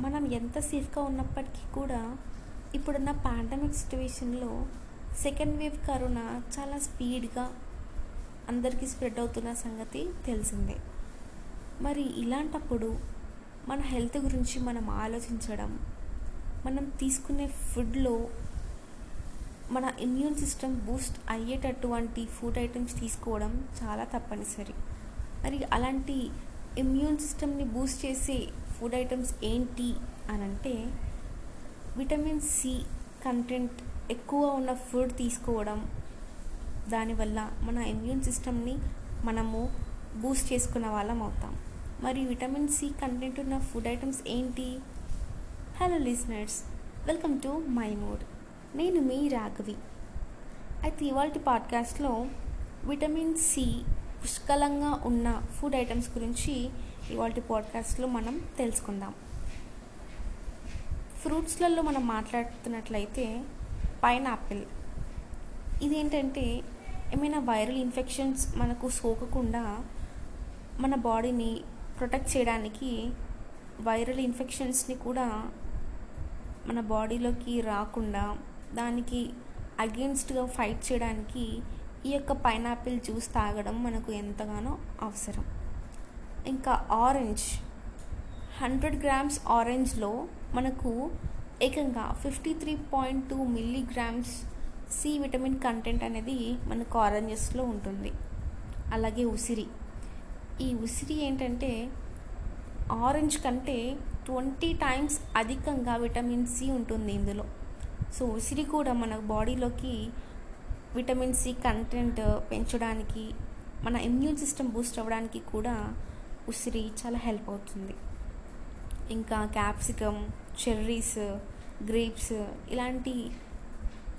మనం ఎంత సేఫ్గా ఉన్నప్పటికీ కూడా ఇప్పుడున్న పాండమిక్ సిచ్యువేషన్లో సెకండ్ వేవ్ కరోనా చాలా స్పీడ్గా అందరికీ స్ప్రెడ్ అవుతున్న సంగతి తెలిసిందే. మరి ఇలాంటప్పుడు మన హెల్త్ గురించి మనం ఆలోచించడం మనం తీసుకునే ఫుడ్లో మన ఇమ్యూన్ సిస్టమ్ బూస్ట్ అయ్యేటటువంటి ఫుడ్ ఐటమ్స్ తీసుకోవడం చాలా తప్పనిసరి. మరి అలాంటి ఇమ్యూన్ సిస్టమ్ని బూస్ట్ చేసే ఫుడ్ ఐటమ్స్ ఏంటి అని అంటే విటమిన్ సి కంటెంట్ ఎక్కువ ఉన్న ఫుడ్ తీసుకోవడం దానివల్ల మన ఇమ్యూన్ సిస్టమ్ని మనము బూస్ట్ చేసుకున్న వాళ్ళం అవుతాం. మరి విటమిన్ సి కంటెంట్ ఉన్న ఫుడ్ ఐటమ్స్ ఏంటి? Hello listeners welcome to my mood నేను మీ రాఘవి. అయితే ఇవాళ పాడ్కాస్ట్లో విటమిన్ సి పుష్కలంగా ఉన్న ఫుడ్ ఐటమ్స్ గురించి ఇవాళ పాడ్కాస్ట్లో మనం తెలుసుకుందాం. ఫ్రూట్స్లలో మనం మాట్లాడుతున్నట్లయితే పైనాపిల్. ఇదేంటంటే ఏమైనా వైరల్ ఇన్ఫెక్షన్స్ మనకు సోకకుండా మన బాడీని ప్రొటెక్ట్ చేయడానికి వైరల్ ఇన్ఫెక్షన్స్ని కూడా మన బాడీలోకి రాకుండా దానికి అగేన్స్ట్గా ఫైట్ చేయడానికి ఈ యొక్క పైనాపిల్ జ్యూస్ తాగడం మనకు ఎంతగానో అవసరం. ఇంకా ఆరెంజ్ హండ్రెడ్ గ్రామ్స్ ఆరెంజ్లో మనకు ఏకంగా fifty three point two milligrams C vitamin content అనేది మనకు ఆరెంజెస్లో ఉంటుంది. అలాగే ఉసిరి. ఈ ఉసిరి ఏంటంటే ఆరెంజ్ కంటే ట్వంటీ టైమ్స్ అధికంగా విటమిన్ సి ఉంటుంది ఇందులో. సో ఉసిరి కూడా మన బాడీలోకి విటమిన్ సి కంటెంట్ పెంచడానికి మన ఇమ్యూన్ సిస్టమ్ బూస్ట్ అవ్వడానికి కూడా ఉసిరి చాలా హెల్ప్ అవుతుంది. ఇంకా క్యాప్సికమ్ చెర్రీస్ గ్రేప్స్ ఇలాంటి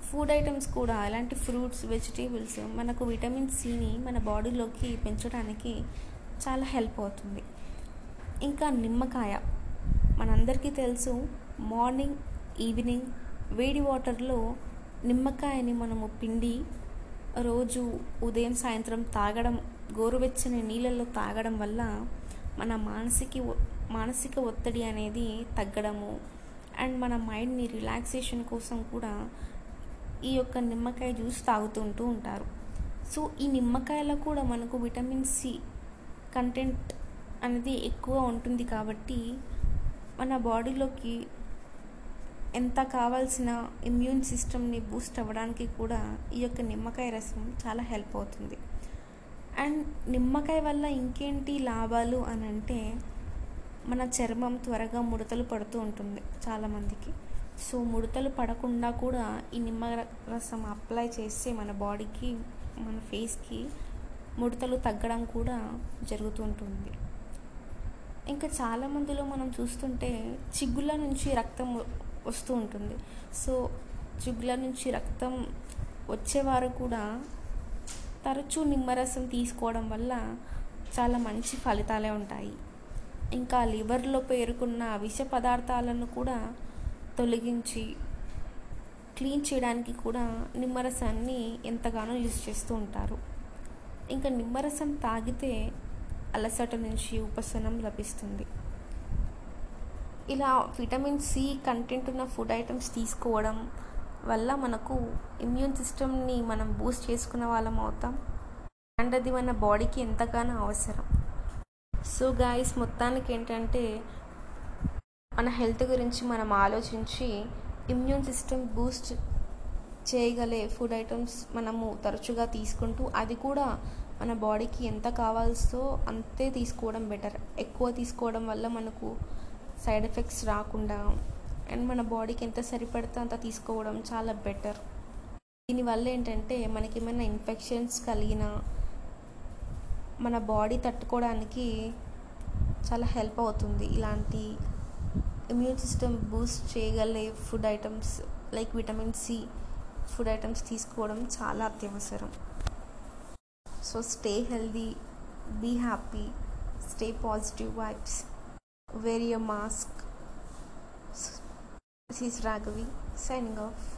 ఫుడ్ ఐటమ్స్ కూడా ఇలాంటి ఫ్రూట్స్ వెజిటేబుల్స్ మనకు విటమిన్ సిని మన బాడీలోకి పెంచడానికి చాలా హెల్ప్ అవుతుంది. ఇంకా నిమ్మకాయ మనందరికీ తెలుసు మార్నింగ్ ఈవినింగ్ వేడి వాటర్లో నిమ్మకాయని మనము పిండి రోజు ఉదయం సాయంత్రం తాగడం గోరువెచ్చని నీళ్ళల్లో తాగడం వల్ల మన మానసిక మానసిక ఒత్తిడి అనేది తగ్గడము. అండ్ మన మైండ్ని రిలాక్సేషన్ కోసం కూడా ఈ యొక్క నిమ్మకాయ జ్యూస్ తాగుతుంటూ ఉంటారు. సో ఈ నిమ్మకాయలో కూడా మనకు విటమిన్ సి కంటెంట్ అనేది ఎక్కువ ఉంటుంది కాబట్టి మన బాడీలోకి ఎంత కావాల్సిన ఇమ్యూన్ సిస్టమ్ని బూస్ట్ అవ్వడానికి కూడా ఈ యొక్క నిమ్మకాయ రసం చాలా హెల్ప్ అవుతుంది. అండ్ నిమ్మకాయ వల్ల ఇంకేంటి లాభాలు అని అంటే మన చర్మం త్వరగా ముడతలు పడుతూ ఉంటుంది చాలామందికి సో ముడతలు పడకుండా కూడా ఈ నిమ్మ రసం అప్లై చేస్తే మన బాడీకి మన ఫేస్కి ముడతలు తగ్గడం కూడా జరుగుతుంటుంది ఇంకా చాలా మందిలో మనం చూస్తుంటే చిగుళ్ళ నుంచి రక్తం వస్తూ ఉంటుంది. సో చిగుళ్ళ నుంచి రక్తం వచ్చేవారు కూడా తరచూ నిమ్మరసం తీసుకోవడం వల్ల చాలా మంచి ఫలితాలే ఉంటాయి. ఇంకా లివర్లో పేరుకున్న విష పదార్థాలను కూడా తొలగించి క్లీన్ చేయడానికి కూడా నిమ్మరసాన్ని ఎంతగానో యూజ్ చేస్తూ ఉంటారు. ఇంకా నిమ్మరసం తాగితే అలసట నుంచి ఉపశమనం లభిస్తుంది. ఇలా విటమిన్ సి కంటెంట్ ఉన్న ఫుడ్ ఐటమ్స్ తీసుకోవడం వల్ల మనకు ఇమ్యూన్ సిస్టమ్ని మనం బూస్ట్ చేసుకున్న వాళ్ళం అవుతాం. అండ్ అది మన బాడీకి ఎంతగానో అవసరం. సో గాయస్ మొత్తానికి ఏంటంటే మన హెల్త్ గురించి మనం ఆలోచించి ఇమ్యూన్ సిస్టమ్ బూస్ట్ చేయగలే ఫుడ్ ఐటమ్స్ మనము తరచుగా తీసుకుంటూ అది కూడా మన బాడీకి ఎంత కావాల్సో అంతే తీసుకోవడం బెటర్ ఎక్కువ తీసుకోవడం వల్ల మనకు సైడ్ ఎఫెక్ట్స్ రాకుండా అండ్ మన బాడీకి ఎంత సరిపడితే అంత తీసుకోవడం చాలా బెటర్. దీనివల్ల ఏంటంటే మనకి ఏమైనా ఇన్ఫెక్షన్స్ కలిగిన మన బాడీ తట్టుకోవడానికి చాలా హెల్ప్ అవుతుంది. ఇలాంటి immune system boost చేయగలే food items like vitamin C food items తీసుకోవడం చాలా అత్యవసరం. So stay healthy be happy stay positive vibes wear your mask This is Raghavi signing off.